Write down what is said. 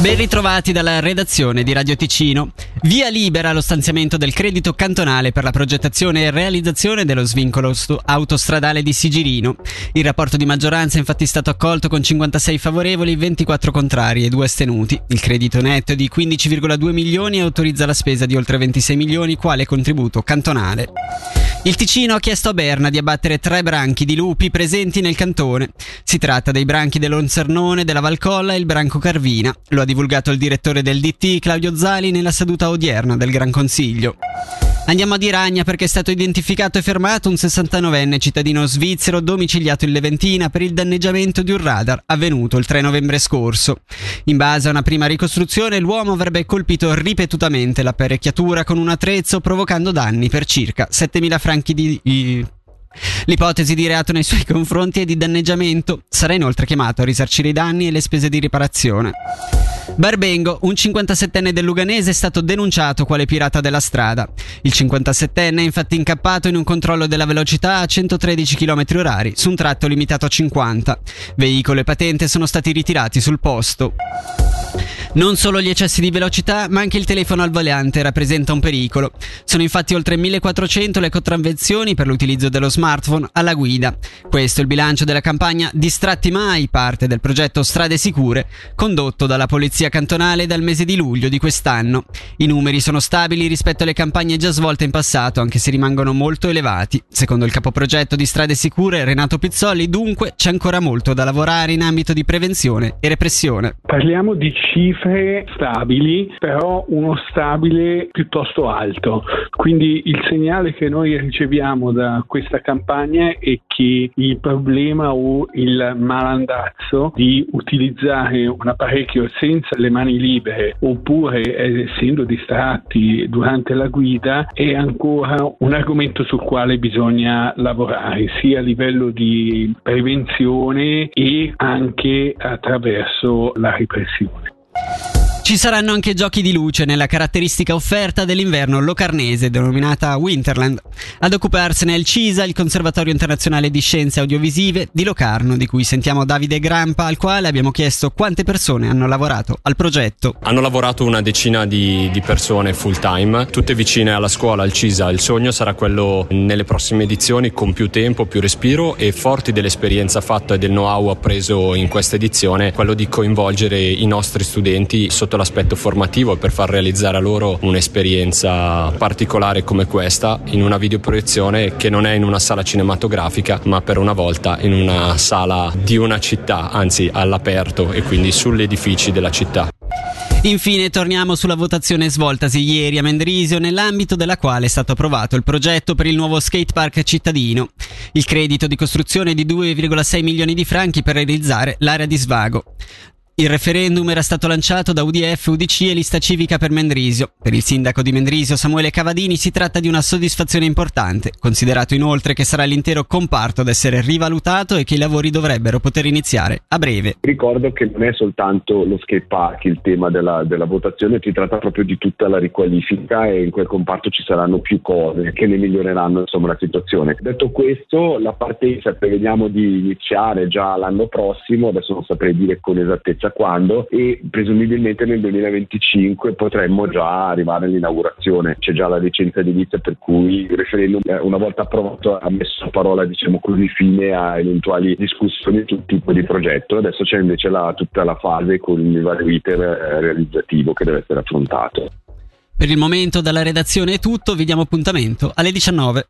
Ben ritrovati dalla redazione di Radio Ticino. Via libera lo stanziamento del credito cantonale per la progettazione e realizzazione dello svincolo autostradale di Sigirino. Il rapporto di maggioranza è infatti stato accolto con 56 favorevoli, 24 contrari e 2 astenuti. Il credito netto è di 15,2 milioni e autorizza la spesa di oltre 26 milioni quale contributo cantonale. Il Ticino ha chiesto a Berna di abbattere tre branchi di lupi presenti nel cantone. Si tratta dei branchi dell'Onsernone, della Valcolla e il branco Carvina. Lo ha divulgato il direttore del DT Claudio Zali nella seduta odierna del Gran Consiglio. Andiamo a Diragna perché è stato identificato e fermato un 69enne cittadino svizzero domiciliato in Leventina per il danneggiamento di un radar avvenuto il 3 novembre scorso. In base a una prima ricostruzione, l'uomo avrebbe colpito ripetutamente l'apparecchiatura con un attrezzo provocando danni per circa 7.000 franchi di L'ipotesi di reato nei suoi confronti è di danneggiamento. Sarà inoltre chiamato a risarcire i danni e le spese di riparazione. Barbengo, un 57enne del Luganese è stato denunciato quale pirata della strada. Il 57enne è infatti incappato in un controllo della velocità a 113 km h su un tratto limitato a 50. Veicolo e patente sono stati ritirati sul posto. Non solo gli eccessi di velocità, ma anche il telefono al volante rappresenta un pericolo. Sono infatti oltre 1400 le contravvenzioni per l'utilizzo dello smartphone alla guida. Questo è il bilancio della campagna Distratti Mai, parte del progetto Strade Sicure, condotto dalla Polizia Cantonale dal mese di luglio di quest'anno. I numeri sono stabili rispetto alle campagne già svolte in passato, anche se rimangono molto elevati. Secondo il capoprogetto di Strade Sicure, Renato Pizzoli, dunque c'è ancora molto da lavorare in ambito di prevenzione e repressione. Parliamo di cifre cifre stabili, però uno stabile piuttosto alto. Quindi il segnale che noi riceviamo da questa campagna è che il problema o il malandazzo di utilizzare un apparecchio senza le mani libere oppure essendo distratti durante la guida è ancora un argomento sul quale bisogna lavorare sia a livello di prevenzione e anche attraverso la repressione. you Ci saranno anche giochi di luce nella caratteristica offerta dell'inverno locarnese denominata Winterland. Ad occuparsene è il CISA, il Conservatorio Internazionale di Scienze Audiovisive di Locarno, di cui sentiamo Davide Grampa, al quale abbiamo chiesto quante persone hanno lavorato al progetto. Hanno lavorato una decina di, di persone full time, tutte vicine alla scuola, al CISA. Il sogno sarà quello nelle prossime edizioni con più tempo, più respiro e forti dell'esperienza fatta e del know-how appreso in questa edizione, quello di coinvolgere i nostri studenti sotto l'aspetto formativo per far realizzare a loro un'esperienza particolare come questa in una videoproiezione che non è in una sala cinematografica ma per una volta in una sala di una città, anzi all'aperto e quindi sugli edifici della città. Infine torniamo sulla votazione svoltasi ieri a Mendrisio nell'ambito della quale è stato approvato il progetto per il nuovo skatepark cittadino. Il credito di costruzione è di 2,6 milioni di franchi per realizzare l'area di svago. Il referendum era stato lanciato da UDF, UDC e Lista Civica per Mendrisio. Per il sindaco di Mendrisio, Samuele Cavadini, si tratta di una soddisfazione importante, considerato inoltre che sarà l'intero comparto ad essere rivalutato e che i lavori dovrebbero poter iniziare a breve. Ricordo che non è soltanto lo skate park il tema della, della votazione, si tratta proprio di tutta la riqualifica e in quel comparto ci saranno più cose che ne miglioreranno insomma, la situazione. Detto questo, la partenza prevediamo di iniziare già l'anno prossimo, adesso non saprei dire con esattezza chissà quando e presumibilmente nel 2025 potremmo già arrivare all'inaugurazione. C'è già la licenza edilizia per cui il referendum eh, una volta approvato ha messo a parola diciamo così fine a eventuali discussioni sul tipo di progetto. Adesso c'è invece la, tutta la fase con il vario iter eh, realizzativo che deve essere affrontato. Per il momento dalla redazione è tutto, vi diamo appuntamento alle 19.